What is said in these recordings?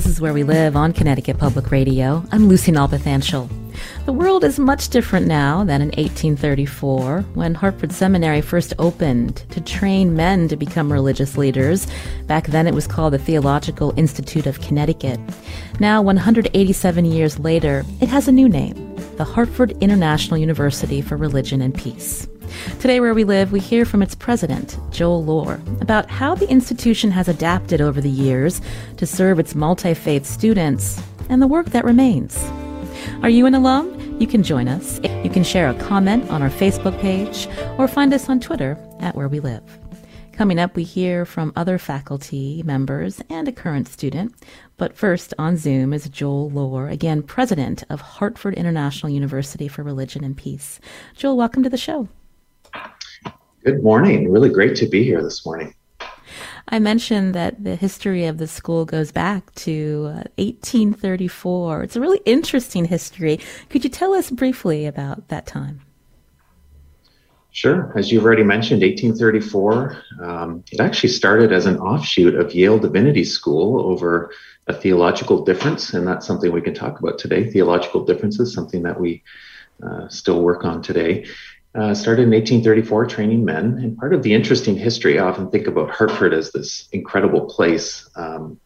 This is Where We Live on Connecticut Public Radio. I'm Lucy Nalpathanchel. The world is much different now than in 1834 when Hartford Seminary first opened to train men to become religious leaders. Back then it was called the Theological Institute of Connecticut. Now, 187 years later, it has a new name the Hartford International University for Religion and Peace. Today, where we live, we hear from its president, Joel Lohr, about how the institution has adapted over the years to serve its multi faith students and the work that remains. Are you an alum? You can join us. You can share a comment on our Facebook page or find us on Twitter at Where We Live. Coming up, we hear from other faculty members and a current student. But first, on Zoom is Joel Lohr, again, president of Hartford International University for Religion and Peace. Joel, welcome to the show. Good morning. Really great to be here this morning. I mentioned that the history of the school goes back to uh, 1834. It's a really interesting history. Could you tell us briefly about that time? Sure. As you've already mentioned, 1834, um, it actually started as an offshoot of Yale Divinity School over a theological difference, and that's something we can talk about today. Theological differences, something that we uh, still work on today. Uh, started in 1834 training men. And part of the interesting history, I often think about Hartford as this incredible place. Um,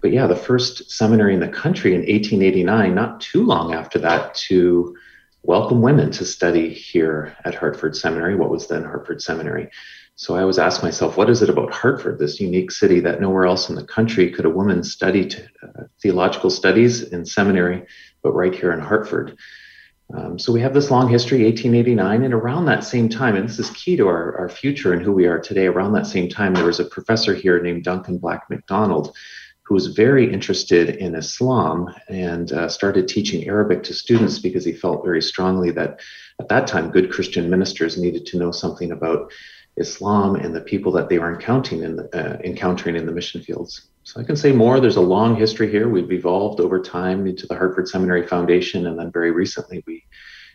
but yeah, the first seminary in the country in 1889, not too long after that, to welcome women to study here at Hartford Seminary, what was then Hartford Seminary. So I always ask myself, what is it about Hartford, this unique city that nowhere else in the country could a woman study to, uh, theological studies in seminary, but right here in Hartford? Um, so we have this long history, 1889, and around that same time, and this is key to our, our future and who we are today, around that same time, there was a professor here named Duncan Black MacDonald who was very interested in Islam and uh, started teaching Arabic to students because he felt very strongly that at that time, good Christian ministers needed to know something about Islam and the people that they were encountering in the, uh, encountering in the mission fields. So I can say more. There's a long history here. We've evolved over time into the Hartford Seminary Foundation, and then very recently we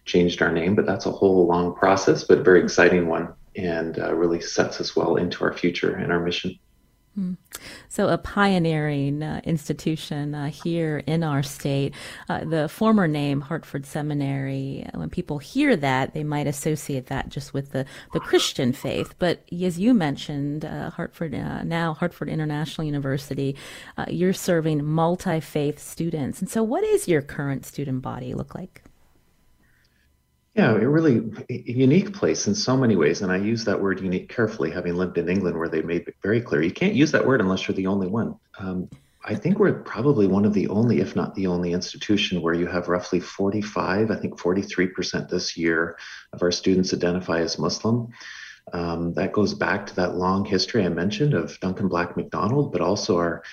changed our name. But that's a whole long process, but a very exciting one, and uh, really sets us well into our future and our mission. So, a pioneering uh, institution uh, here in our state. Uh, the former name Hartford Seminary, when people hear that, they might associate that just with the, the Christian faith. But as you mentioned, uh, Hartford, uh, now Hartford International University, uh, you're serving multi faith students. And so, what is your current student body look like? Yeah, a really unique place in so many ways. And I use that word unique carefully, having lived in England where they made it very clear you can't use that word unless you're the only one. Um, I think we're probably one of the only, if not the only, institution where you have roughly 45, I think 43% this year of our students identify as Muslim. Um, that goes back to that long history I mentioned of Duncan Black McDonald, but also our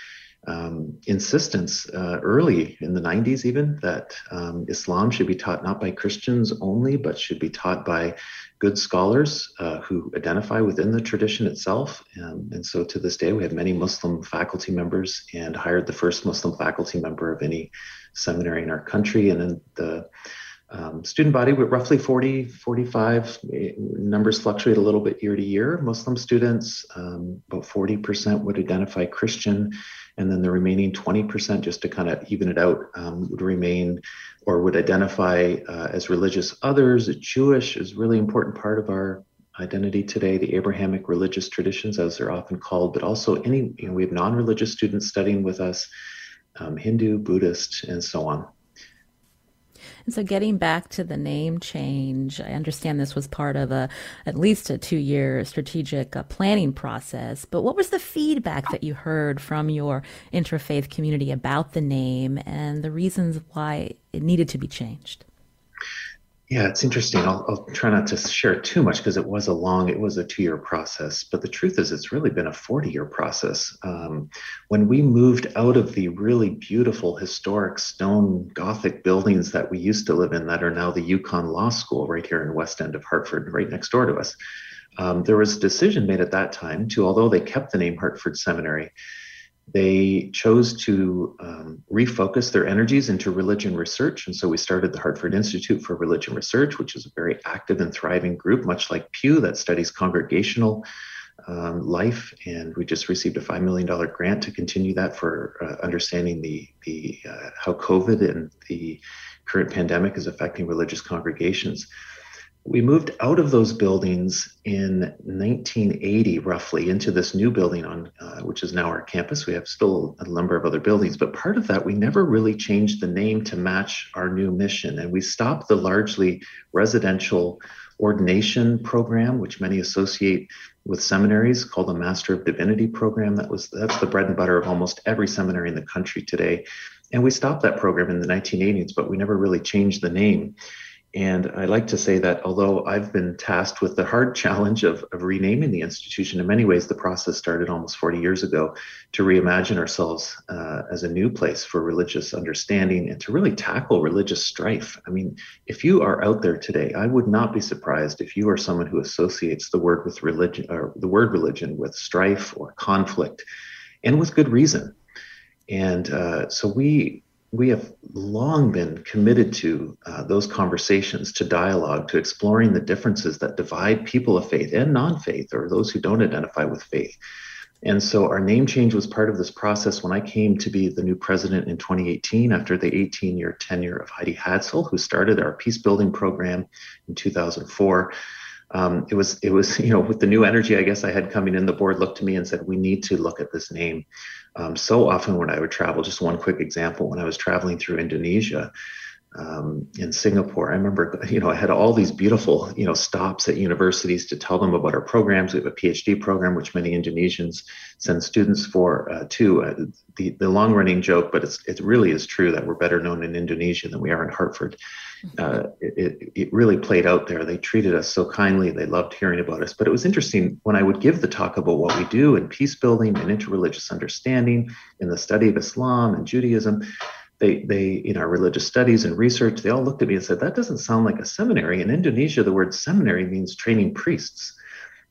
um, insistence uh, early in the 90s, even that um, Islam should be taught not by Christians only, but should be taught by good scholars uh, who identify within the tradition itself. Um, and so to this day, we have many Muslim faculty members and hired the first Muslim faculty member of any seminary in our country. And then the um, student body with roughly 40, 45, eh, numbers fluctuate a little bit year to year. Muslim students, um, about 40% would identify Christian and then the remaining 20% just to kind of even it out um, would remain or would identify uh, as religious others jewish is really important part of our identity today the abrahamic religious traditions as they're often called but also any you know, we have non-religious students studying with us um, hindu buddhist and so on so, getting back to the name change, I understand this was part of a at least a two-year strategic uh, planning process. But what was the feedback that you heard from your interfaith community about the name and the reasons why it needed to be changed? Yeah, it's interesting. I'll, I'll try not to share too much because it was a long, it was a two year process. But the truth is, it's really been a 40 year process. Um, when we moved out of the really beautiful historic stone Gothic buildings that we used to live in, that are now the UConn Law School right here in West End of Hartford, right next door to us, um, there was a decision made at that time to, although they kept the name Hartford Seminary, they chose to um, refocus their energies into religion research. And so we started the Hartford Institute for Religion Research, which is a very active and thriving group, much like Pew, that studies congregational um, life. And we just received a $5 million grant to continue that for uh, understanding the, the uh, how COVID and the current pandemic is affecting religious congregations we moved out of those buildings in 1980 roughly into this new building on uh, which is now our campus. We have still a number of other buildings but part of that we never really changed the name to match our new mission and we stopped the largely residential ordination program which many associate with seminaries called the master of divinity program. That was that's the bread and butter of almost every seminary in the country today. And we stopped that program in the 1980s but we never really changed the name and I like to say that although I've been tasked with the hard challenge of, of renaming the institution, in many ways the process started almost 40 years ago to reimagine ourselves uh, as a new place for religious understanding and to really tackle religious strife. I mean, if you are out there today, I would not be surprised if you are someone who associates the word with religion or the word religion with strife or conflict, and with good reason. And uh, so we we have long been committed to uh, those conversations, to dialogue, to exploring the differences that divide people of faith and non faith, or those who don't identify with faith. And so our name change was part of this process when I came to be the new president in 2018 after the 18 year tenure of Heidi Hadsell, who started our peace building program in 2004. Um, it was it was you know with the new energy I guess I had coming in, the board looked to me and said we need to look at this name. Um, so often when I would travel, just one quick example, when I was traveling through Indonesia, um, in Singapore. I remember, you know, I had all these beautiful, you know, stops at universities to tell them about our programs. We have a PhD program, which many Indonesians send students for uh, too. Uh, the, the long running joke, but it's, it really is true that we're better known in Indonesia than we are in Hartford. Uh, it, it really played out there. They treated us so kindly. They loved hearing about us. But it was interesting when I would give the talk about what we do in peace building and interreligious understanding, in the study of Islam and Judaism they they in our religious studies and research they all looked at me and said that doesn't sound like a seminary in indonesia the word seminary means training priests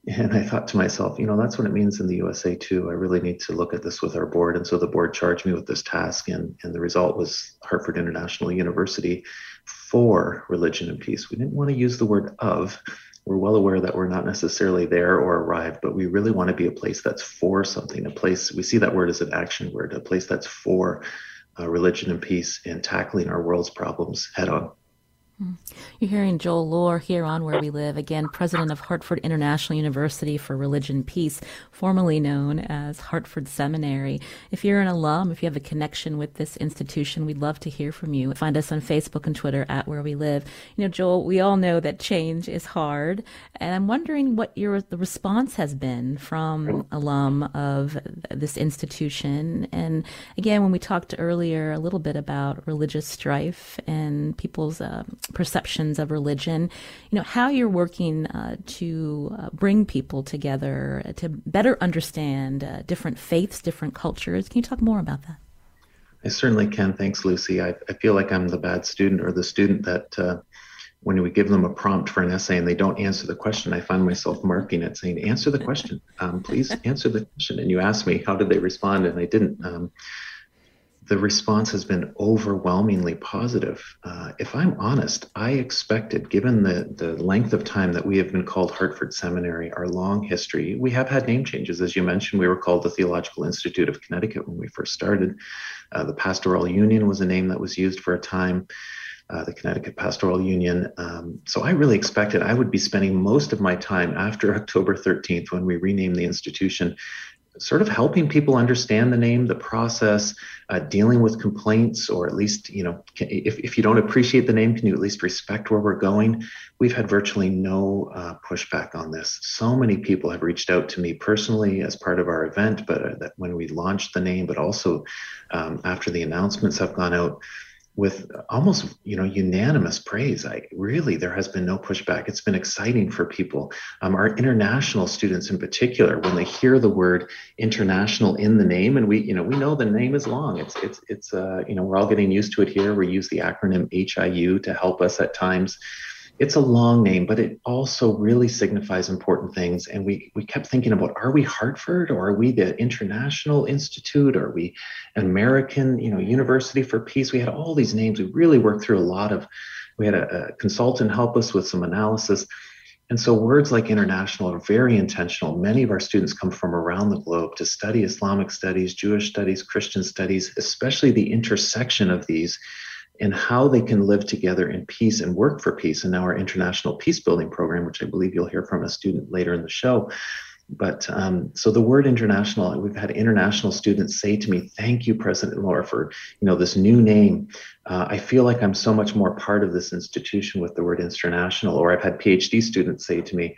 and i thought to myself you know that's what it means in the usa too i really need to look at this with our board and so the board charged me with this task and and the result was hartford international university for religion and peace we didn't want to use the word of we're well aware that we're not necessarily there or arrived, but we really want to be a place that's for something, a place, we see that word as an action word, a place that's for uh, religion and peace and tackling our world's problems head on. You're hearing Joel Lohr here on Where We Live, again, president of Hartford International University for Religion Peace, formerly known as Hartford Seminary. If you're an alum, if you have a connection with this institution, we'd love to hear from you. Find us on Facebook and Twitter at Where We Live. You know, Joel, we all know that change is hard, and I'm wondering what your the response has been from alum of this institution. And again, when we talked earlier a little bit about religious strife and people's uh, perceptions of religion, you know, how you're working uh, to uh, bring people together to better understand uh, different faiths, different cultures. Can you talk more about that? I certainly can. Thanks, Lucy. I, I feel like I'm the bad student or the student that uh, when we give them a prompt for an essay and they don't answer the question, I find myself marking it saying, answer the question. Um, please answer the question. And you ask me, how did they respond? And I didn't. Um, the response has been overwhelmingly positive. Uh, if I'm honest, I expected, given the, the length of time that we have been called Hartford Seminary, our long history, we have had name changes. As you mentioned, we were called the Theological Institute of Connecticut when we first started. Uh, the Pastoral Union was a name that was used for a time. Uh, the Connecticut Pastoral Union. Um, so I really expected I would be spending most of my time after October 13th when we renamed the institution sort of helping people understand the name, the process, uh, dealing with complaints, or at least, you know, if, if you don't appreciate the name, can you at least respect where we're going? We've had virtually no uh, pushback on this. So many people have reached out to me personally as part of our event, but uh, that when we launched the name, but also um, after the announcements have gone out. With almost you know unanimous praise. I really there has been no pushback. It's been exciting for people. Um, our international students in particular when they hear the word international in the name and we you know we know the name is long. It's it's it's uh, you know we're all getting used to it here. We use the acronym hiu to help us at times it's a long name, but it also really signifies important things. And we we kept thinking about: Are we Hartford, or are we the International Institute? Are we American, you know, University for Peace? We had all these names. We really worked through a lot of. We had a, a consultant help us with some analysis. And so words like international are very intentional. Many of our students come from around the globe to study Islamic studies, Jewish studies, Christian studies, especially the intersection of these and how they can live together in peace and work for peace. And now our international peace building program, which I believe you'll hear from a student later in the show. But um, so the word international, we've had international students say to me, "Thank you, President Lohr, for you know this new name. Uh, I feel like I'm so much more part of this institution with the word international." Or I've had PhD students say to me,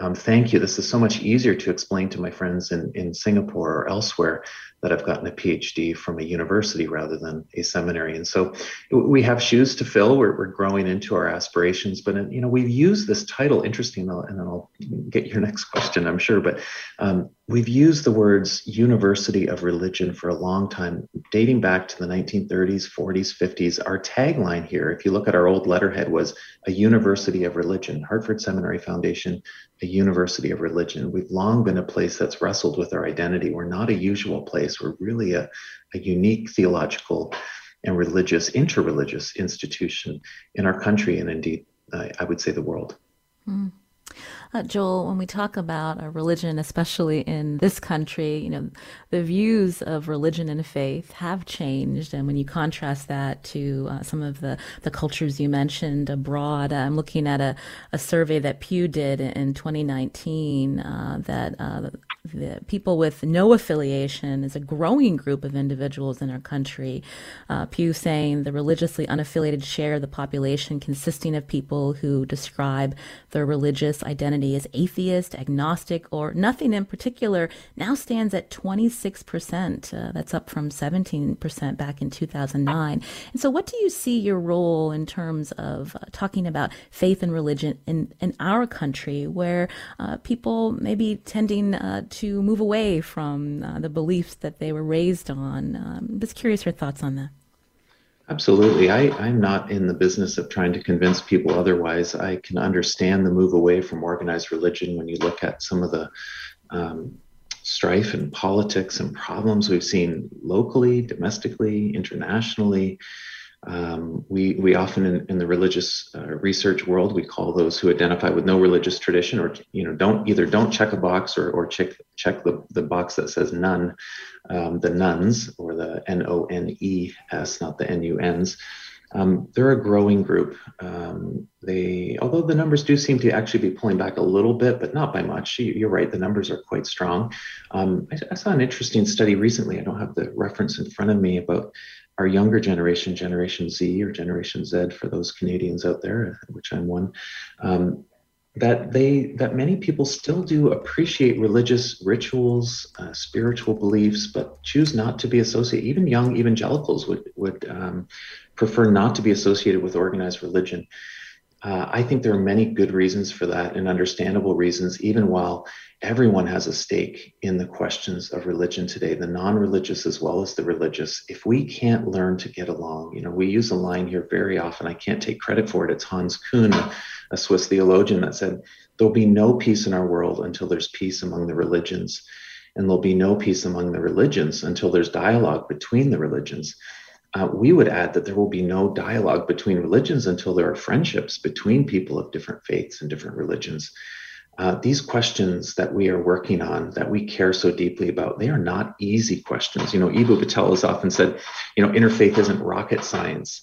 um, thank you. This is so much easier to explain to my friends in, in Singapore or elsewhere that I've gotten a PhD from a university rather than a seminary. And so we have shoes to fill. We're, we're growing into our aspirations, but you know we've used this title. Interesting, and then I'll get your next question, I'm sure. But um, we've used the words University of Religion for a long time, dating back to the 1930s, 40s, 50s. Our tagline here, if you look at our old letterhead, was a University of Religion, Hartford Seminary Foundation, a University of Religion. We've long been a place that's wrestled with our identity. We're not a usual place. We're really a, a unique theological and religious, interreligious institution in our country and indeed, uh, I would say, the world. Mm. Uh, Joel, when we talk about religion, especially in this country, you know, the views of religion and faith have changed. And when you contrast that to uh, some of the, the cultures you mentioned abroad, I'm looking at a, a survey that Pew did in 2019 uh, that uh, the people with no affiliation is a growing group of individuals in our country. Uh, Pew saying the religiously unaffiliated share of the population consisting of people who describe their religious identity as atheist, agnostic, or nothing in particular now stands at 26%. Uh, that's up from 17% back in 2009. And so, what do you see your role in terms of uh, talking about faith and religion in, in our country where uh, people may be tending uh, to move away from uh, the beliefs that they were raised on. Um, just curious your thoughts on that. Absolutely. I, I'm not in the business of trying to convince people otherwise. I can understand the move away from organized religion when you look at some of the um, strife and politics and problems we've seen locally, domestically, internationally. Um, we, we often in, in the religious uh, research world, we call those who identify with no religious tradition or, you know, don't either don't check a box or, or check, check the, the box that says none, um, the nuns or the N-O-N-E-S, not the N-U-Ns. Um, they're a growing group. Um, they, although the numbers do seem to actually be pulling back a little bit, but not by much. You, are right; the numbers are quite strong. Um, I, I, saw an interesting study recently. I don't have the reference in front of me about our younger generation, Generation Z or Generation Z, for those Canadians out there, which I'm one, um, that they that many people still do appreciate religious rituals, uh, spiritual beliefs, but choose not to be associated. Even young evangelicals would would um, prefer not to be associated with organized religion. Uh, I think there are many good reasons for that and understandable reasons, even while everyone has a stake in the questions of religion today, the non religious as well as the religious. If we can't learn to get along, you know, we use a line here very often. I can't take credit for it. It's Hans Küng, a Swiss theologian, that said, There'll be no peace in our world until there's peace among the religions. And there'll be no peace among the religions until there's dialogue between the religions. Uh, we would add that there will be no dialogue between religions until there are friendships between people of different faiths and different religions. Uh, these questions that we are working on, that we care so deeply about, they are not easy questions. You know, Eboo Patel has often said, you know, interfaith isn't rocket science.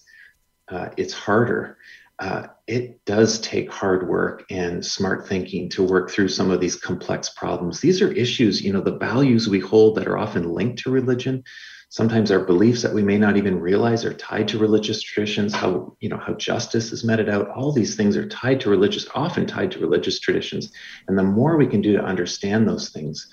Uh, it's harder. Uh, it does take hard work and smart thinking to work through some of these complex problems. These are issues, you know, the values we hold that are often linked to religion. Sometimes our beliefs that we may not even realize are tied to religious traditions how you know how justice is meted out. All these things are tied to religious often tied to religious traditions. And the more we can do to understand those things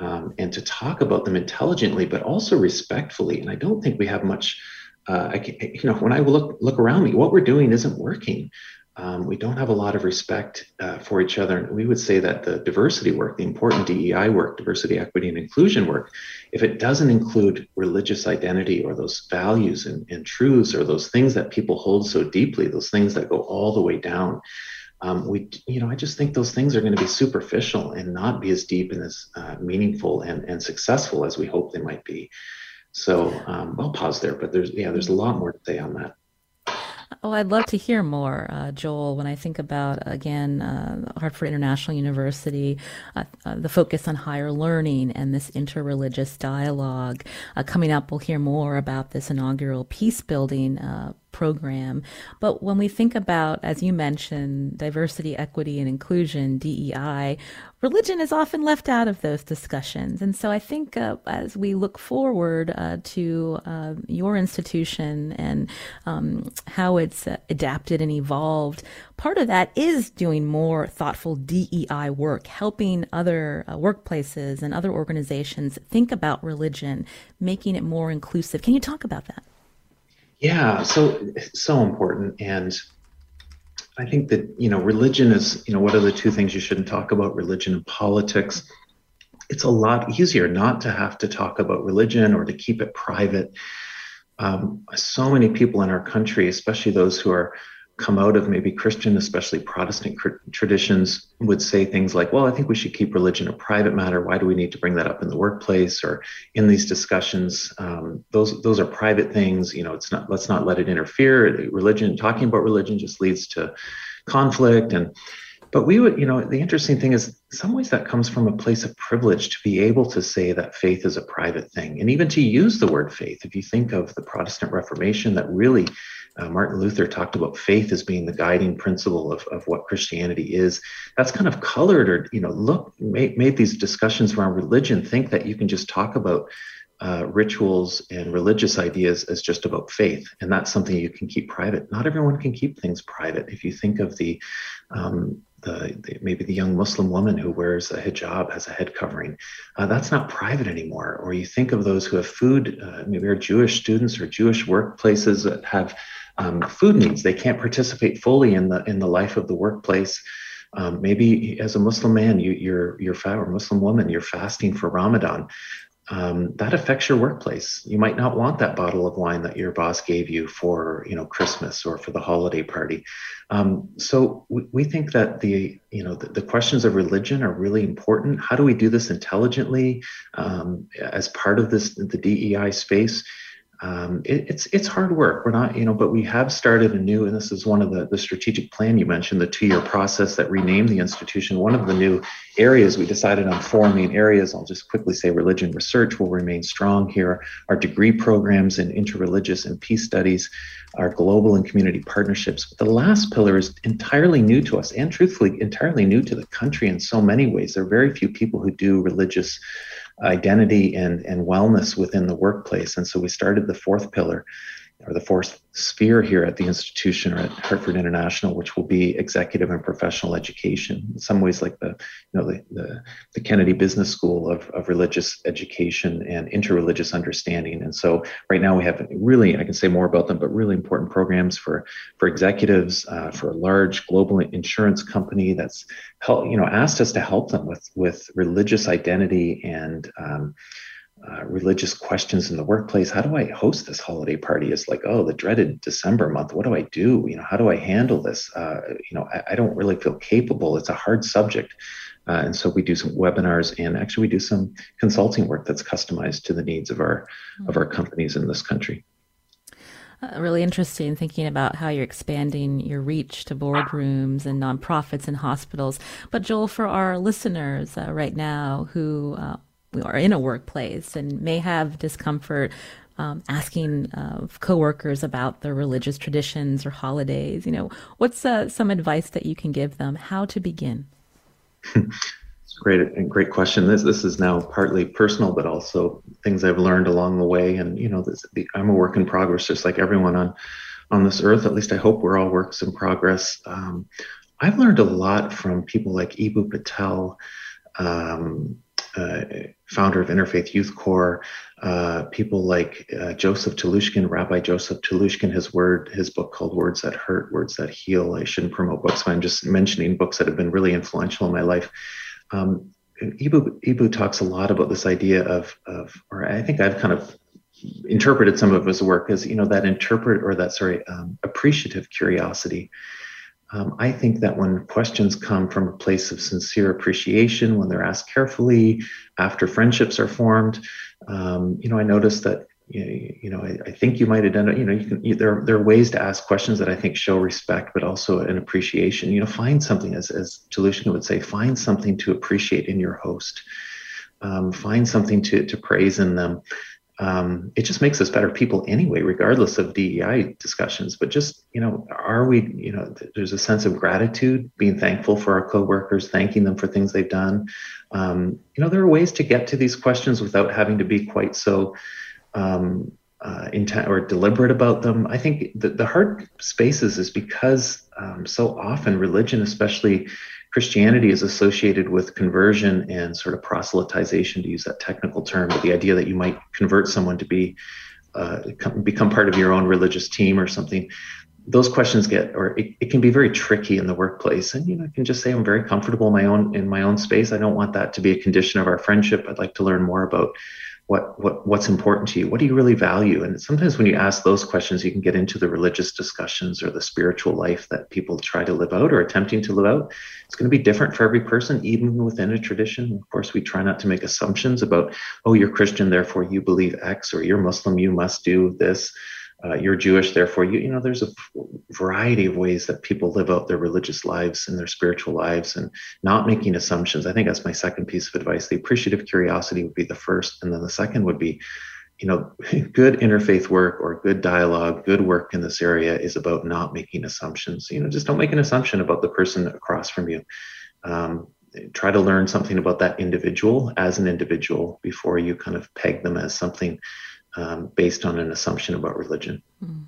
um, and to talk about them intelligently but also respectfully and i don't think we have much uh, I can, you know, when I look look around me, what we're doing isn't working. Um, we don't have a lot of respect uh, for each other. And we would say that the diversity work, the important DEI work, diversity, equity, and inclusion work, if it doesn't include religious identity or those values and, and truths or those things that people hold so deeply, those things that go all the way down, um, we, you know, I just think those things are going to be superficial and not be as deep and as uh, meaningful and, and successful as we hope they might be. So um, I'll pause there, but there's yeah, there's a lot more to say on that. Oh, I'd love to hear more, uh, Joel. When I think about again uh, Hartford International University, uh, uh the focus on higher learning and this interreligious dialogue. Uh, coming up, we'll hear more about this inaugural peace building uh, program. But when we think about, as you mentioned, diversity, equity, and inclusion, DEI, religion is often left out of those discussions. And so I think uh, as we look forward uh, to uh, your institution and um, how it's adapted and evolved, part of that is doing more thoughtful DEI work, helping other uh, workplaces and other organizations think about religion, making it more inclusive. Can you talk about that? Yeah, so so important, and I think that you know religion is you know what are the two things you shouldn't talk about? Religion and politics. It's a lot easier not to have to talk about religion or to keep it private. Um, so many people in our country, especially those who are come out of maybe Christian, especially Protestant traditions, would say things like, well, I think we should keep religion a private matter. Why do we need to bring that up in the workplace or in these discussions? Um, those, those are private things. You know, it's not, let's not let it interfere. Religion, talking about religion just leads to conflict. And, but we would, you know, the interesting thing is, some ways that comes from a place of privilege to be able to say that faith is a private thing. And even to use the word faith, if you think of the Protestant Reformation, that really uh, Martin Luther talked about faith as being the guiding principle of, of what Christianity is. That's kind of colored or, you know, look, made, made these discussions around religion think that you can just talk about uh, rituals and religious ideas as just about faith. And that's something you can keep private. Not everyone can keep things private. If you think of the, um, the, the, maybe the young Muslim woman who wears a hijab has a head covering. Uh, that's not private anymore. Or you think of those who have food, uh, maybe are Jewish students or Jewish workplaces that have um, food needs. They can't participate fully in the in the life of the workplace. Um, maybe as a Muslim man, you, you're you're fat or Muslim woman, you're fasting for Ramadan. Um, that affects your workplace. You might not want that bottle of wine that your boss gave you for, you know, Christmas or for the holiday party. Um, so we, we, think that the, you know, the, the, questions of religion are really important. How do we do this intelligently um, as part of this the DEI space? Um, it, it's it's hard work. We're not, you know, but we have started a new, and this is one of the the strategic plan you mentioned, the two year process that renamed the institution. One of the new areas we decided on four main areas. I'll just quickly say religion research will remain strong here. Our degree programs in interreligious and peace studies, our global and community partnerships. But the last pillar is entirely new to us, and truthfully, entirely new to the country in so many ways. There are very few people who do religious identity and, and wellness within the workplace. And so we started the fourth pillar or the fourth sphere here at the institution or at Hartford International, which will be executive and professional education. In some ways, like the you know the the, the Kennedy Business School of, of religious education and interreligious understanding. And so right now we have really I can say more about them, but really important programs for for executives uh, for a large global insurance company that's help you know asked us to help them with with religious identity and um, uh, religious questions in the workplace. How do I host this holiday party? It's like, oh, the dreaded December month. What do I do? You know, how do I handle this? Uh, you know, I, I, don't really feel capable. It's a hard subject. Uh, and so we do some webinars and actually we do some consulting work that's customized to the needs of our of our companies in this country. Uh, really interesting thinking about how you're expanding your reach to boardrooms and nonprofits and hospitals. But Joel, for our listeners uh, right now who uh, are in a workplace and may have discomfort um, asking uh, coworkers about their religious traditions or holidays. You know, what's uh, some advice that you can give them? How to begin? it's great, great question. This this is now partly personal, but also things I've learned along the way. And you know, this, the, I'm a work in progress, just like everyone on on this earth. At least I hope we're all works in progress. Um, I've learned a lot from people like Eboo Patel. Um, uh, founder of Interfaith Youth Core, uh, people like uh, Joseph Telushkin, Rabbi Joseph Telushkin, his word, his book called Words That Hurt, Words That Heal. I shouldn't promote books, but I'm just mentioning books that have been really influential in my life. Um, Eboo, Eboo talks a lot about this idea of, of, or I think I've kind of interpreted some of his work as, you know, that interpret or that, sorry, um, appreciative curiosity. Um, I think that when questions come from a place of sincere appreciation, when they're asked carefully, after friendships are formed, um, you know, I noticed that you know, I, I, think you might identify, you know, you can, you, there, there are ways to ask questions that I think show respect, but also an appreciation, you know, find something as, as Telushkin would say, find something to appreciate in your host, um, find something to, to praise in them. Um, it just makes us better people anyway, regardless of DEI discussions. But just, you know, are we, you know, there's a sense of gratitude, being thankful for our coworkers, thanking them for things they've done. Um, you know, there are ways to get to these questions without having to be quite so, um, uh, intent or deliberate about them. I think the, the hard spaces is because um, so often religion, especially Christianity, is associated with conversion and sort of proselytization, to use that technical term, but the idea that you might convert someone to be uh, become part of your own religious team or something. Those questions get, or it, it can be very tricky in the workplace. And you know, I can just say I'm very comfortable in my own in my own space. I don't want that to be a condition of our friendship. I'd like to learn more about what what what's important to you? What do you really value? And sometimes when you ask those questions you can get into the religious discussions or the spiritual life that people try to live out or attempting to live out. It's going to be different for every person even within a tradition. Of course we try not to make assumptions about oh you're christian therefore you believe x or you're muslim you must do this uh, you're Jewish, therefore you you know there's a variety of ways that people live out their religious lives and their spiritual lives, and not making assumptions. I think that's my second piece of advice. The appreciative curiosity would be the first, and then the second would be, you know, good interfaith work or good dialogue, good work in this area is about not making assumptions. You know, just don't make an assumption about the person across from you. Um, try to learn something about that individual as an individual before you kind of peg them as something um, based on an assumption about religion. Mm.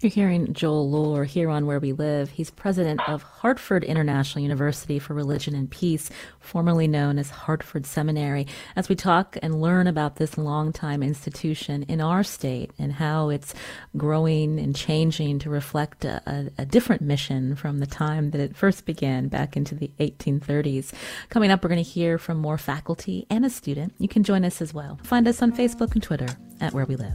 You're hearing Joel Lohr here on Where We Live. He's president of Hartford International University for Religion and Peace, formerly known as Hartford Seminary, as we talk and learn about this longtime institution in our state and how it's growing and changing to reflect a, a, a different mission from the time that it first began back into the 1830s. Coming up, we're going to hear from more faculty and a student. You can join us as well. Find us on Facebook and Twitter at Where We Live.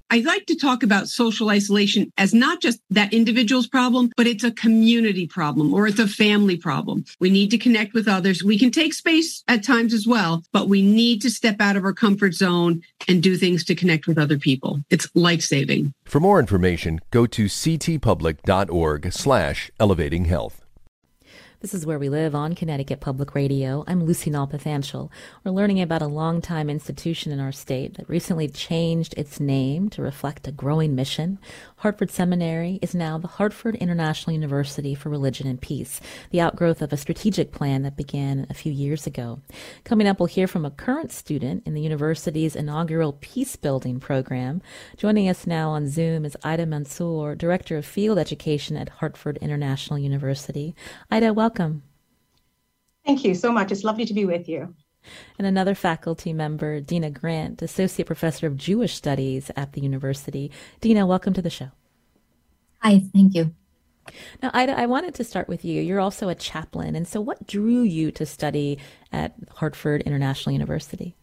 I like to talk about social isolation as not just that individual's problem, but it's a community problem or it's a family problem. We need to connect with others. We can take space at times as well, but we need to step out of our comfort zone and do things to connect with other people. It's life saving. For more information, go to ctpublic.org slash elevating health. This is Where We Live on Connecticut Public Radio. I'm Lucy Nalpathanchel. We're learning about a longtime institution in our state that recently changed its name to reflect a growing mission. Hartford Seminary is now the Hartford International University for Religion and Peace, the outgrowth of a strategic plan that began a few years ago. Coming up, we'll hear from a current student in the university's inaugural peace building program. Joining us now on Zoom is Ida Mansoor, Director of Field Education at Hartford International University. Ida, welcome. Thank you so much. It's lovely to be with you. And another faculty member, Deena Grant, Associate Professor of Jewish Studies at the university. Deena, welcome to the show. Hi, thank you. Now, Ida, I wanted to start with you. You're also a chaplain. And so, what drew you to study at Hartford International University?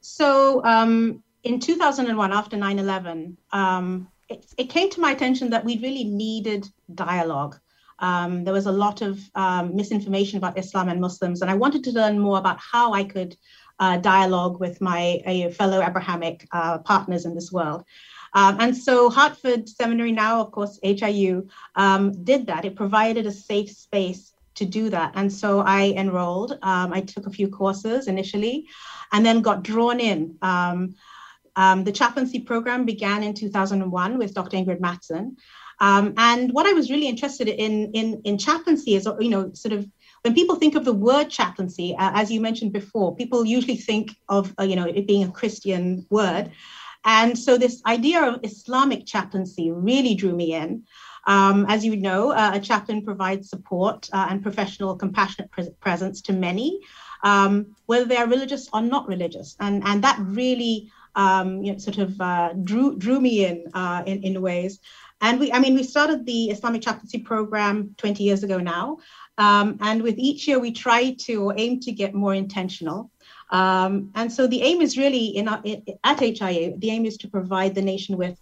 So, um, in 2001, after 9 11, um, it, it, came to my attention that we really needed dialogue. Um, there was a lot of um, misinformation about Islam and Muslims, and I wanted to learn more about how I could uh, dialogue with my uh, fellow Abrahamic uh, partners in this world. Um, and so Hartford Seminary, now of course HIU, um, did that. It provided a safe space to do that. And so I enrolled. Um, I took a few courses initially, and then got drawn in. Um, the chaplaincy program began in 2001 with Dr. Ingrid Mattson. Um, and what I was really interested in, in, in chaplaincy is, you know, sort of when people think of the word chaplaincy, uh, as you mentioned before, people usually think of, uh, you know, it being a Christian word. And so this idea of Islamic chaplaincy really drew me in. Um, as you know, uh, a chaplain provides support uh, and professional, compassionate pre- presence to many, um, whether they are religious or not religious. And, and that really um, you know, sort of uh, drew, drew me in, uh, in, in ways. And we, I mean, we started the Islamic chaplaincy program 20 years ago now. Um, and with each year, we try to aim to get more intentional. Um, and so the aim is really in, our, at HIA, the aim is to provide the nation with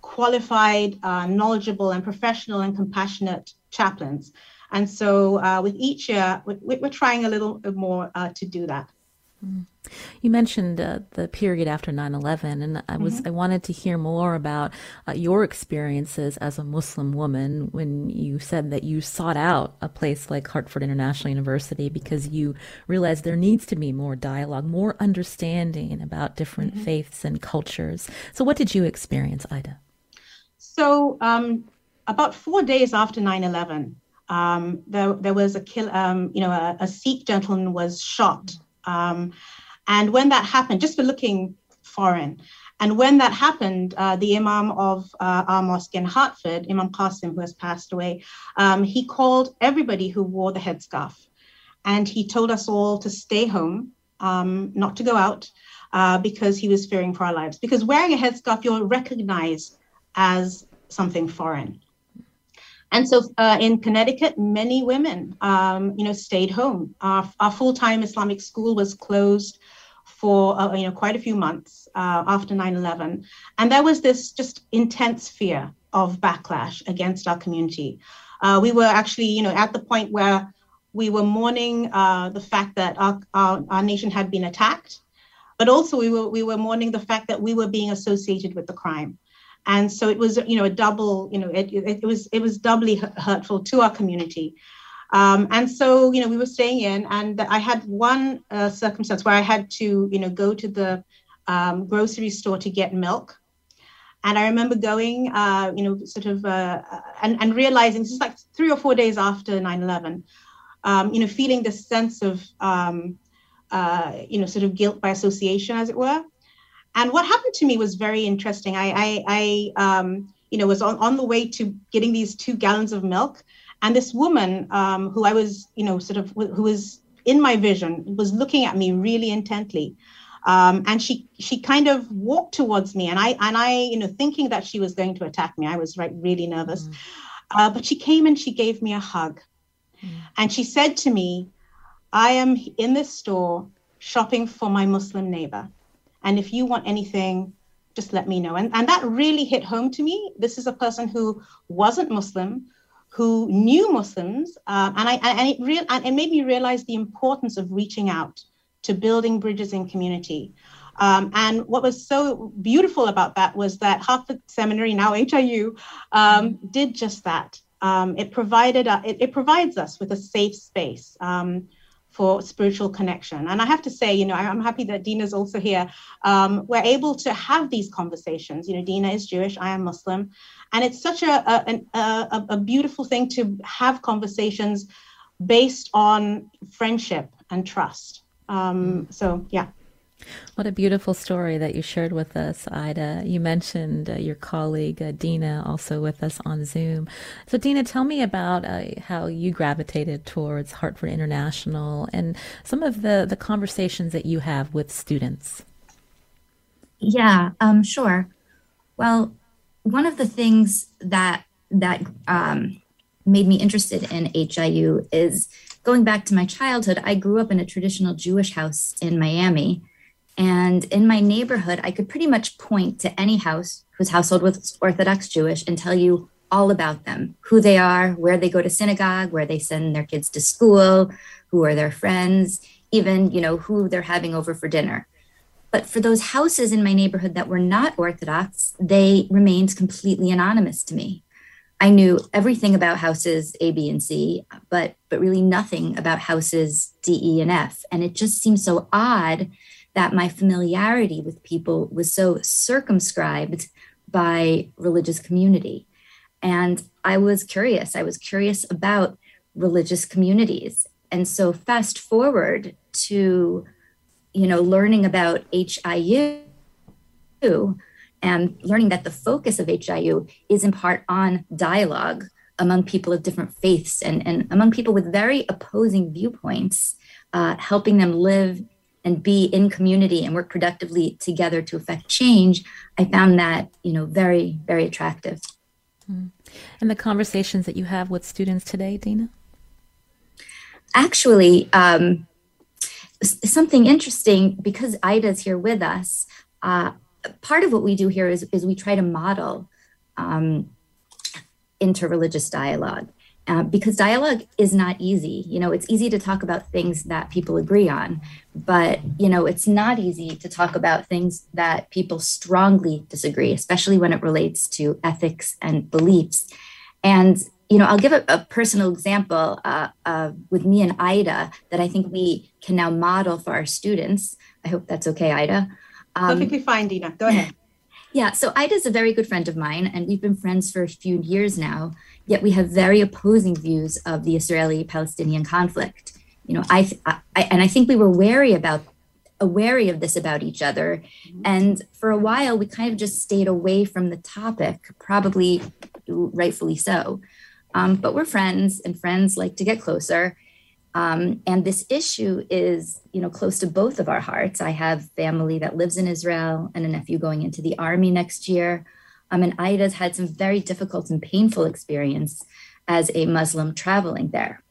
qualified, uh, knowledgeable, and professional and compassionate chaplains. And so uh, with each year, we're, trying a little more uh, to do that. Mm. You mentioned uh, the period after 9/11, and I was mm-hmm. I wanted to hear more about uh, your experiences as a Muslim woman when you said that you sought out a place like Hartford International University because you realized there needs to be more dialogue, more understanding about different mm-hmm. faiths and cultures. So, what did you experience, Ida? So, um, about four days after 9/11, um, there there was a kill. Um, you know, a, a Sikh gentleman was shot. Um, and when that happened, just for looking foreign, and when that happened, uh, the Imam of uh, our mosque in Hartford, Imam Qasim, who has passed away, um, he called everybody who wore the headscarf. And he told us all to stay home, um, not to go out, uh, because he was fearing for our lives. Because wearing a headscarf, you're recognized as something foreign. And so uh, in Connecticut, many women, um, you know, stayed home. Our, our full-time Islamic school was closed for, uh, you know, quite a few months uh, after 9/11, and there was this just intense fear of backlash against our community. Uh, we were actually, you know, at the point where we were mourning uh, the fact that our, our, our nation had been attacked, but also we were we were mourning the fact that we were being associated with the crime and so it was you know a double you know it, it, it was it was doubly hurtful to our community. Um, and so you know we were staying in and i had one uh, circumstance where i had to you know go to the um, grocery store to get milk. And i remember going uh, you know sort of uh, and, and realizing this is like three or four days after 9-11 um, you know feeling this sense of um, uh, you know sort of guilt by association as it were and what happened to me was very interesting. I, I, I um, you know, was on, on the way to getting these two gallons of milk, and this woman um, who I was, you know, sort of who was in my vision was looking at me really intently. Um, and she she kind of walked towards me, and I and I, you know, thinking that she was going to attack me. I was right really nervous, mm. uh, but she came and she gave me a hug, mm. and she said to me, "I am in this store shopping for my Muslim neighbor." And if you want anything, just let me know. And, and that really hit home to me. This is a person who wasn't Muslim, who knew Muslims, uh, and I and it real and it made me realize the importance of reaching out to building bridges in community. Um, and what was so beautiful about that was that Hartford Seminary, now HIU, um, did just that. Um, it provided a, it, it, provides us with a safe space. For spiritual connection. And I have to say, you know, I'm happy that Deena's also here. Um, we're able to have these conversations. You know, Deena is Jewish, I am Muslim. And it's such a, a, a, a beautiful thing to have conversations based on friendship and trust. Um, so, yeah. What a beautiful story that you shared with us, Ida. You mentioned uh, your colleague, uh, Deena, also with us on Zoom. So, Deena, tell me about uh, how you gravitated towards Hartford International and some of the, the conversations that you have with students. Yeah, um, sure. Well, one of the things that that um, made me interested in HIU is going back to my childhood. I grew up in a traditional Jewish house in Miami, and in my neighborhood, I could pretty much point to any house whose household was Orthodox Jewish and tell you all about them who they are, where they go to synagogue, where they send their kids to school, who are their friends, even, you know, who they're having over for dinner. But for those houses in my neighborhood that were not Orthodox, they remained completely anonymous to me. I knew everything about houses A, B, and C, but but really nothing about houses D, E, and F. And it just seemed so odd that my familiarity with people was so circumscribed by religious community. And I was curious. I was curious about religious communities. And so fast forward to, you know, learning about HIU and learning that the focus of HIU is in part on dialogue among people of different faiths and, and among people with very opposing viewpoints, uh, helping them live and be in community and work productively together to affect change, I found that, you know, very, very attractive. Hmm. And the conversations that you have with students today, Deena? Actually, um, something interesting because Ida's here with us. Uh, part of what we do here is, is we try to model um, interreligious dialogue. Uh, because dialogue is not easy. You know, it's easy to talk about things that people agree on, but, you know, it's not easy to talk about things that people strongly disagree, especially when it relates to ethics and beliefs. And, you know, I'll give a, a personal example uh, uh, with me and Ida that I think we can now model for our students. I hope that's okay, Ida. Um, Perfectly fine, Deena. Go ahead. Yeah, so Ida's a very good friend of mine, and we've been friends for a few years now. Yet we have very opposing views of the Israeli-Palestinian conflict. You know, I, I and I think we were wary about wary of this about each other, and for a while we kind of just stayed away from the topic, probably rightfully so. Um, but we're friends, and friends like to get closer. Um, and this issue is, you know, close to both of our hearts. I have family that lives in Israel and a nephew going into the army next year. Um, and Ida's had some very difficult and painful experience as a Muslim traveling there.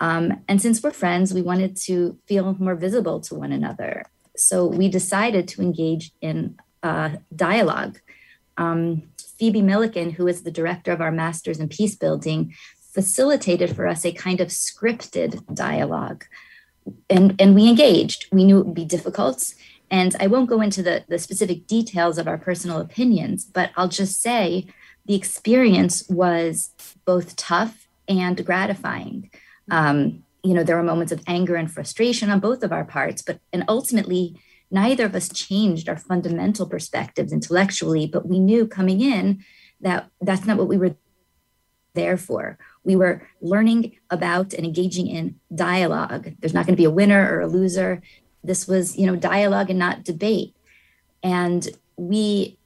Um, and since we're friends, we wanted to feel more visible to one another. So we decided to engage in uh, dialogue. Um, Phoebe Milliken, who is the director of our Masters in Peace Building, facilitated for us a kind of scripted dialogue. And, and we engaged. We knew it would be difficult. And I won't go into the, the specific details of our personal opinions, but I'll just say the experience was both tough and gratifying. Um, you know, there were moments of anger and frustration on both of our parts, but and ultimately, neither of us changed our fundamental perspectives intellectually, but we knew coming in that that's not what we were there for. We were learning about and engaging in dialogue. There's not going to be a winner or a loser. This was, you know, dialogue and not debate. And we,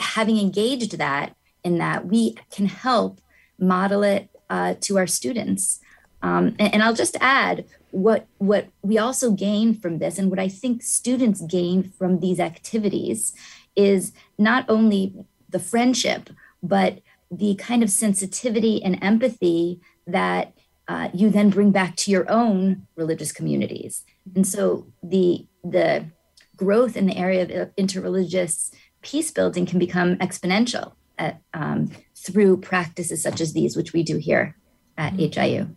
having engaged that, in that we can help model it uh, to our students. Um, and, and I'll just add what what we also gain from this, and what I think students gain from these activities, is not only the friendship, but the kind of sensitivity and empathy that uh, you then bring back to your own religious communities. And so the the growth in the area of interreligious peace building can become exponential at, um, through practices such as these, which we do here at HIU.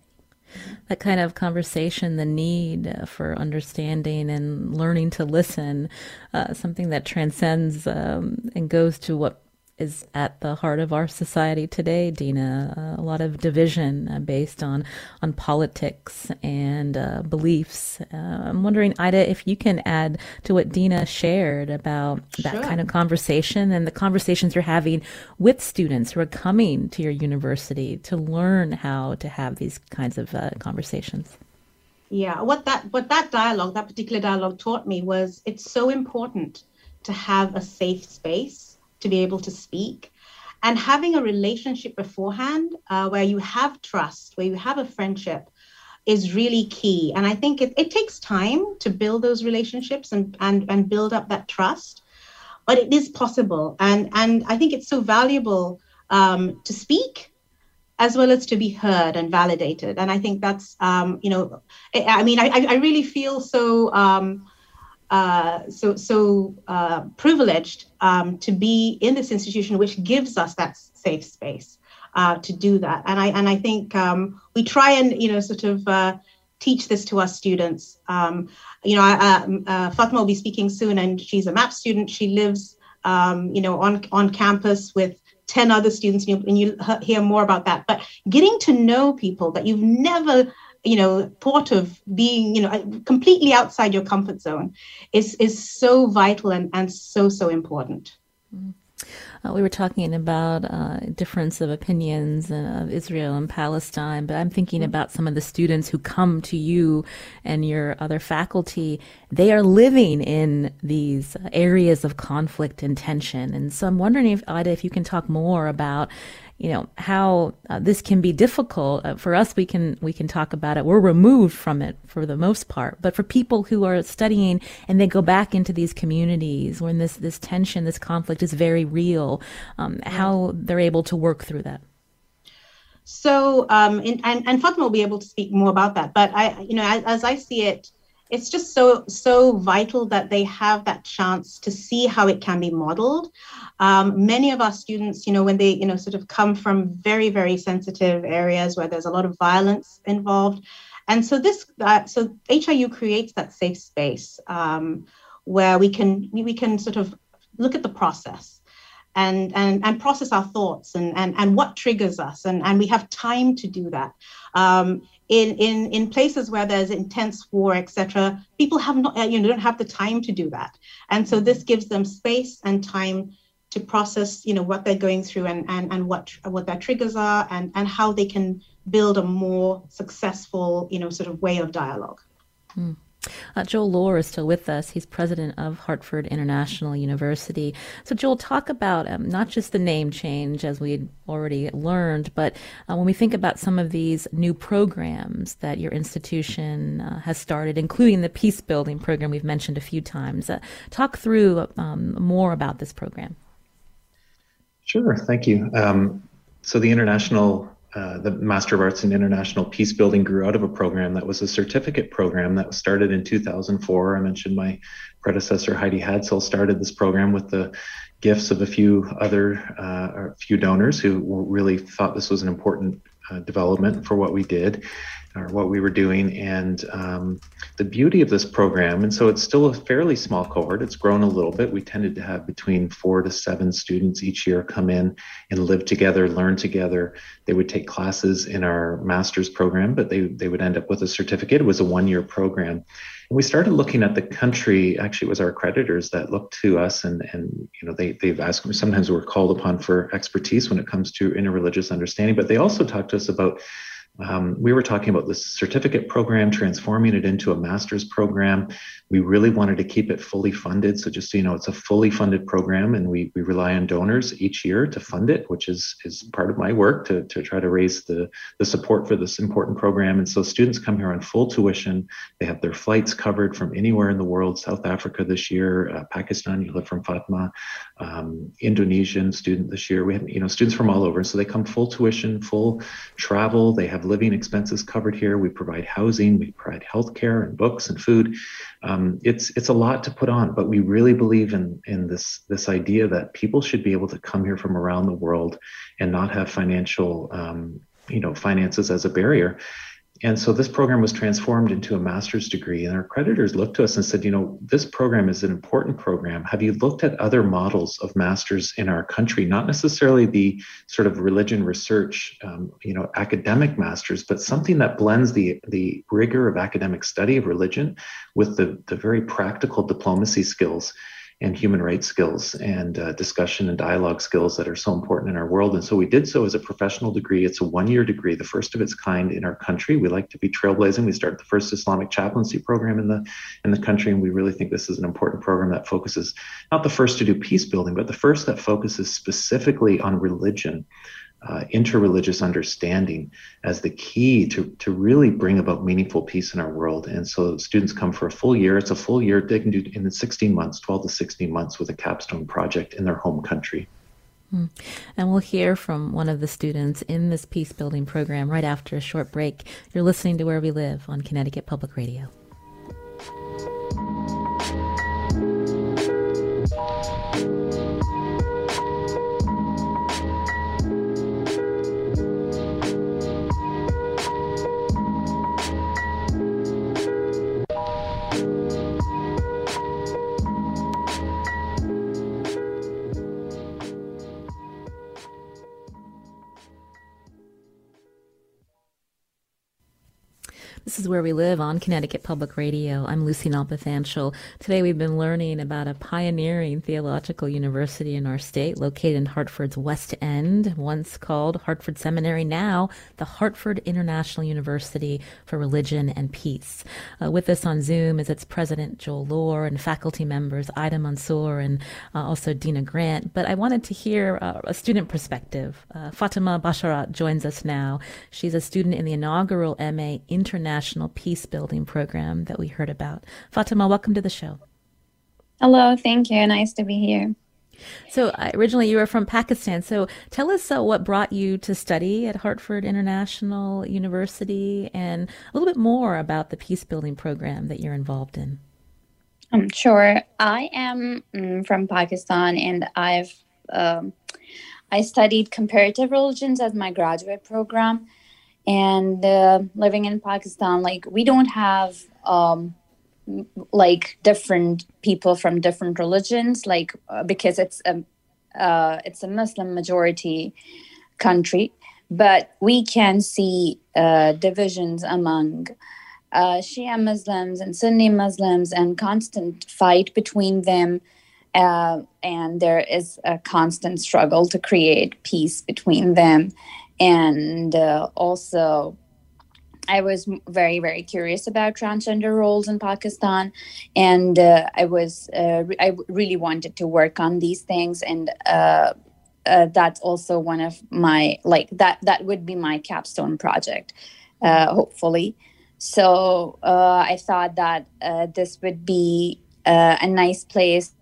That kind of conversation, the need for understanding and learning to listen, uh, something that transcends um, and goes to what is at the heart of our society today, Deena. Uh, a lot of division uh, based on on politics and uh, beliefs. Uh, I'm wondering, Ida, if you can add to what Deena shared about that sure. kind of conversation and the conversations you're having with students who are coming to your university to learn how to have these kinds of uh, conversations. Yeah, what that what that dialogue, that particular dialogue taught me was it's so important to have a safe space to be able to speak and having a relationship beforehand uh, where you have trust, where you have a friendship is really key. And I think it, it takes time to build those relationships and, and, and build up that trust, but it is possible. And, and I think it's so valuable um, to speak as well as to be heard and validated. And I think that's, um, you know, I, mean, I, I really feel so, um, uh, so, so uh, privileged um, to be in this institution, which gives us that safe space uh, to do that. And I, and I think um, we try and, you know, sort of uh, teach this to our students. Um, you know, uh, Fatma will be speaking soon, and she's a MAP student. She lives, um, you know, on, on campus with 10 other students and you, and you hear more about that but getting to know people that you've never you know thought of being you know completely outside your comfort zone is is so vital and and so so important mm-hmm. Uh, we were talking about uh, difference of opinions of Israel and Palestine, but I'm thinking mm-hmm. about some of the students who come to you and your other faculty. They are living in these areas of conflict and tension, and so I'm wondering if Ida, if you can talk more about you know how uh, this can be difficult. Uh, for us we can we can talk about it. We're removed from it for the most part. But for people who are studying and they go back into these communities when this this tension this conflict is very real um, how they're able to work through that. So um, in, and, and Fatma will be able to speak more about that. But I you know as, as I see it it's just so so vital that they have that chance to see how it can be modeled. Um, many of our students you know when they you know sort of come from very very sensitive areas where there's a lot of violence involved. And so this uh, so hiu creates that safe space um, where we can we can sort of look at the process and and and process our thoughts and and, and what triggers us. And and we have time to do that. Um, in in in places where there's intense war etc people have not you know don't have the time to do that and so this gives them space and time to process you know what they're going through and and, and what what their triggers are and and how they can build a more successful you know sort of way of dialogue mm. Uh, Joel Lohr is still with us. He's president of Hartford International University. So, Joel, talk about um, not just the name change, as we already learned, but uh, when we think about some of these new programs that your institution uh, has started, including the peace building program we've mentioned a few times, uh, talk through um, more about this program. Sure, thank you. Um, so, the International uh, the Master of Arts in International Peace Building grew out of a program that was a certificate program that was started in 2004. I mentioned my predecessor Heidi Hadsell started this program with the gifts of a few other uh, a few donors who really thought this was an important uh, development for what we did or what we were doing. And um, the beauty of this program, and so it's still a fairly small cohort, it's grown a little bit. We tended to have between four to seven students each year come in and live together, learn together. They would take classes in our master's program, but they, they would end up with a certificate. It was a one year program. And we started looking at the country. Actually, it was our creditors that looked to us, and and you know they they've asked. Sometimes we're called upon for expertise when it comes to interreligious understanding, but they also talked to us about um, we were talking about the certificate program, transforming it into a master's program. We really wanted to keep it fully funded. So just so you know, it's a fully funded program, and we, we rely on donors each year to fund it, which is is part of my work to, to try to raise the, the support for this important program. And so students come here on full tuition. They have their flights covered from anywhere in the world. South Africa this year, uh, Pakistan, you heard from Fatma, um, Indonesian student this year. We have you know students from all over, so they come full tuition, full travel. They have living expenses covered here. We provide housing, we provide healthcare and books and food. Um, it's it's a lot to put on, but we really believe in in this this idea that people should be able to come here from around the world and not have financial um, you know finances as a barrier and so this program was transformed into a master's degree. And our creditors looked to us and said, you know, this program is an important program. Have you looked at other models of masters in our country? Not necessarily the sort of religion research, um, you know, academic masters, but something that blends the, the rigor of academic study of religion with the, the very practical diplomacy skills and human rights skills and uh, discussion and dialogue skills that are so important in our world. And so we did so as a professional degree. It's a one year degree, the first of its kind in our country. We like to be trailblazing. We started the first Islamic chaplaincy program in the in the country, and we really think this is an important program that focuses not the first to do peace building, but the first that focuses specifically on religion uh, interreligious understanding as the key to, to really bring about meaningful peace in our world. And so students come for a full year. It's a full year they can do in 16 months, 12 to 16 months with a capstone project in their home country. Hmm. And we'll hear from one of the students in this peace building program right after a short break. You're listening to Where We Live on Connecticut Public Radio. This is Where We Live on Connecticut Public Radio. I'm Lucy Nalpathanchel. Today we've been learning about a pioneering theological university in our state located in Hartford's West End, once called Hartford Seminary, now the Hartford International University for Religion and Peace. Uh, with us on Zoom is its president, Joel Lohr, and faculty members, Ida Mansoor and uh, also Deena Grant. But I wanted to hear uh, a student perspective. Uh, Fatima Basharat joins us now. She's a student in the inaugural MA International Peace Building Program that we heard about. Fatima, welcome to the show. Hello, thank you. Nice to be here. So, originally you were from Pakistan. So, tell us uh, what brought you to study at Hartford International University and a little bit more about the peace building program that you're involved in. Um, sure. I am um, from Pakistan and I've um, I studied comparative religions as my graduate program and uh, living in pakistan like we don't have um, like different people from different religions like uh, because it's a uh, it's a muslim majority country but we can see uh, divisions among uh, shia muslims and sunni muslims and constant fight between them and there is a constant struggle to create peace between them and uh, also I was very, very curious about transgender roles in Pakistan, and uh, I was uh, I really wanted to work on these things, and uh, uh, that's also one of my like that that would be my capstone project, uh, hopefully. So I thought that this would be a nice place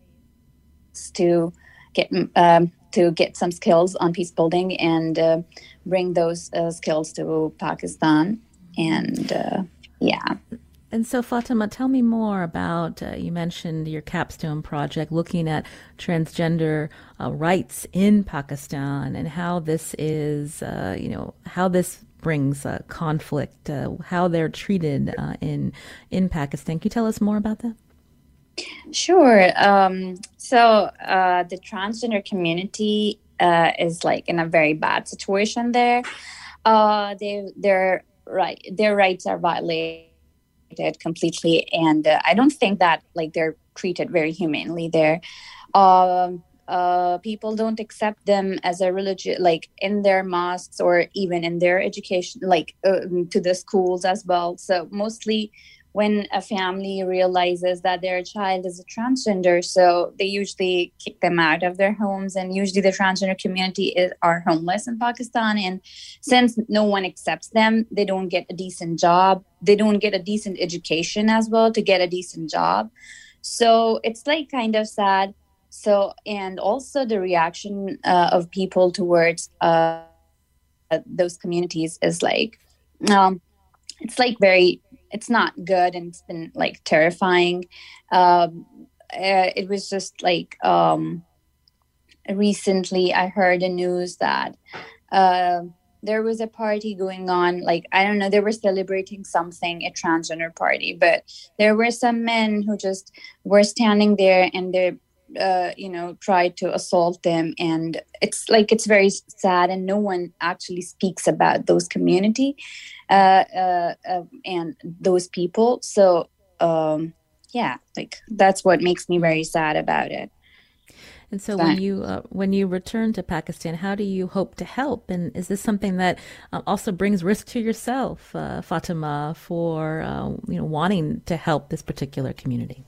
to get um, to get some skills on peace building. And bring those uh, skills to Pakistan. And uh, yeah. And so, Fatima, tell me more about. Uh, you mentioned your capstone project looking at transgender uh, rights in Pakistan and how this is, uh, you know, how this brings uh, conflict, uh, how they're treated uh, in in Pakistan. Can you tell us more about that? Sure. Um, so, the transgender community uh, is like in a very bad situation there. Uh, they their right their rights are violated completely, and uh, I don't think that like they're treated very humanely there. Um, uh, people don't accept them as a religion, like in their mosques or even in their education, like uh, to the schools as well. So mostly when a family realizes that their child is a transgender so they usually kick them out of their homes and usually the transgender community is are homeless in pakistan and since no one accepts them they don't get a decent job. They don't get a decent education as well to get a decent job. So it's like kind of sad. So and also the reaction uh, of people towards uh, those communities is like um, it's like very it's not good and it's been like terrifying. Um, uh, it was just like um, recently i heard the news that uh, there was a party going on like i don't know they were celebrating something a transgender party but there were some men who just were standing there and they uh, you know tried to assault them and it's like it's very sad and no one actually speaks about those community uh, uh, uh, and those people. So um, yeah, like that's what makes me very sad about it. And so, when you uh, when you return to Pakistan, how do you hope to help? And is this something that also brings risk to yourself, uh, Fatima, for uh, you know wanting to help this particular community?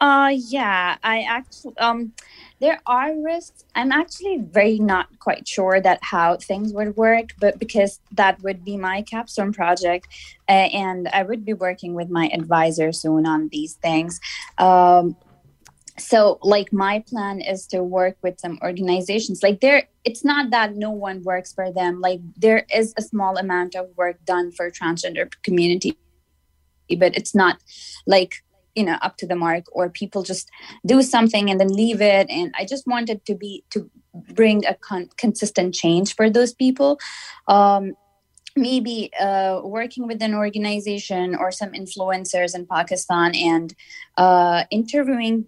Uh, yeah, I actually um, there are risks. I'm actually very not quite sure that how things would work, but because that would be my capstone project, uh, and I would be working with my advisor soon on these things. Um, so like my plan is to work with some organizations like there it's not that no one works for them like there is a small amount of work done for transgender community but it's not like you know up to the mark or people just do something and then leave it. And i just wanted to be to bring a con- consistent change for those people. Um maybe uh, working with an organization or some influencers in Pakistan and uh, interviewing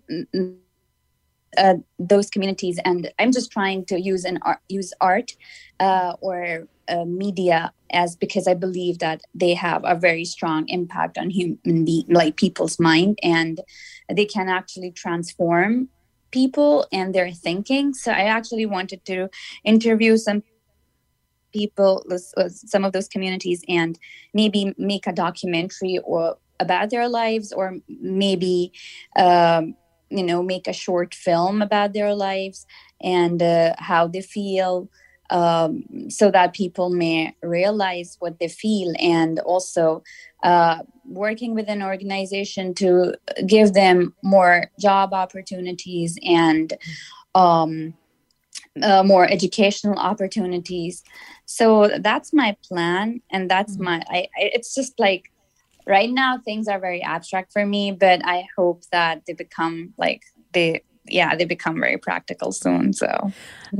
uh, those communities. And I'm just trying to use an art, use art uh, or uh, media as because I believe that they have a very strong impact on human being, like people's mind, and they can actually transform people and their thinking. So I actually wanted to interview some people, some of those communities, and maybe make a documentary or about their lives, or maybe um, you know make a short film about their lives and uh, how they feel. Um, so that people may realize what they feel and also uh, working with an organization to give them more job opportunities and um, uh, more educational opportunities so that's my plan and that's mm-hmm. my I, it's just like right now things are very abstract for me but i hope that they become like they yeah they become very practical soon so uh,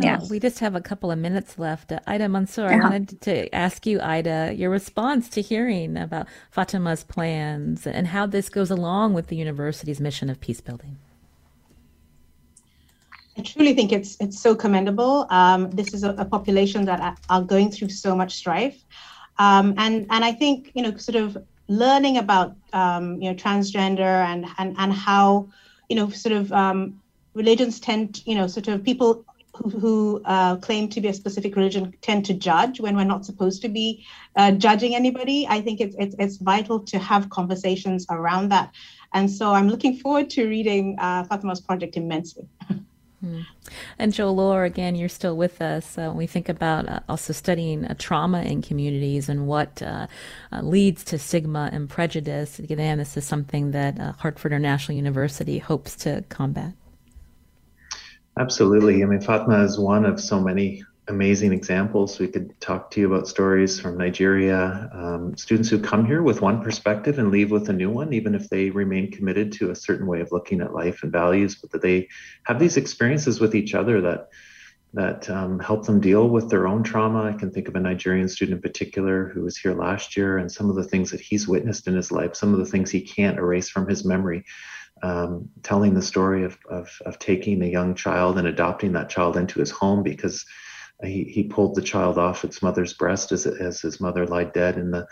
yeah. uh, we just have a couple of minutes left. Uh, ida mansoor i wanted to ask you ida your response to hearing about fatima's plans and how this goes along with the university's mission of peace building. I truly think it's it's so commendable. Um, this is a, a, population that are going through so much strife, um, and and I think you know sort of learning about um, you know transgender and and and how you know sort of um, religions tend you know sort of people who, uh, claim to be a specific religion tend to judge when we're not supposed to be uh, judging anybody. I think it's, it's, it's vital to have conversations around that. And so I'm looking forward to reading uh, Fatima's project immensely. Hmm. And Joel Lohr, again, you're still with us. Uh, we think about uh, also studying uh, trauma in communities and what uh, uh, leads to stigma and prejudice. Again, this is something that uh, Hartford International University hopes to combat. Absolutely. I mean, Fatma is one of so many amazing examples. We could talk to you about stories from Nigeria, um, students who come here with one perspective and leave with a new one, even if they remain committed to a certain way of looking at life and values, but that they have these experiences with each other that that um, help them deal with their own trauma. I can think of a Nigerian student in particular who was here last year, and some of the things that he's witnessed in his life, some of the things he can't erase from his memory. Um, telling the story of, of, of taking a young child and adopting that child into his home because he, he pulled the child off its mother's breast as, as his mother lied dead in the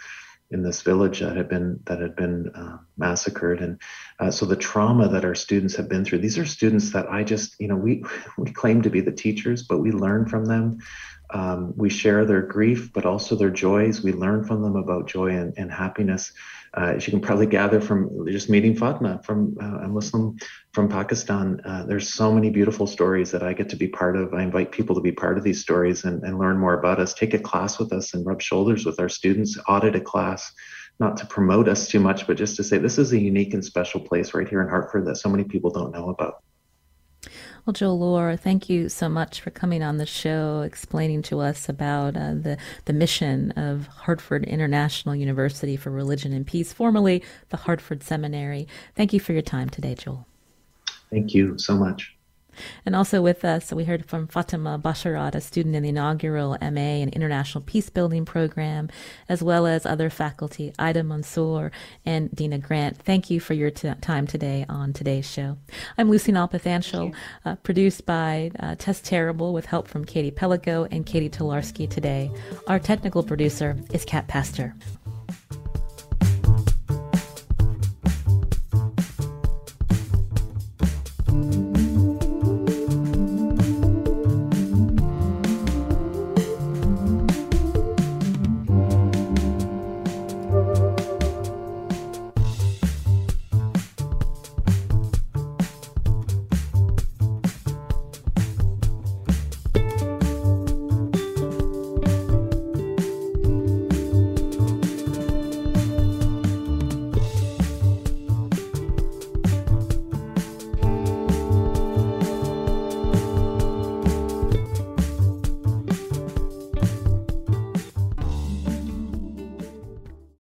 in this village that had been that had been uh, massacred. And uh, so the trauma that our students have been through these are students that i just you know we we claim to be the teachers but we learn from them. Um, we share their grief but also their joys. We learn from them about joy and, and happiness uh, as you can probably gather from just meeting Fatma from uh, a Muslim from Pakistan, uh, there's so many beautiful stories that I get to be part of. I invite people to be part of these stories and, and learn more about us. Take a class with us and rub shoulders with our students. Audit a class, not to promote us too much, but just to say this is a unique and special place right here in Hartford that so many people don't know about. Well, Joel Lohr, thank you so much for coming on the show, explaining to us about uh, the, the mission of Hartford International University for Religion and Peace, formerly the Hartford Seminary. Thank you for your time today, Joel. Thank you so much. And also with us, we heard from Fatima Basharat, a student in the inaugural MA in International Peace Building program, as well as other faculty, Ida Mansoor and Deena Grant. Thank you for your t- time today on today's show. I'm Lucy Nalpathanchel, uh, produced by uh, Tess Terrible with help from Katie Pellico and Katie Tolarski today. Our technical producer is Kat Pastor.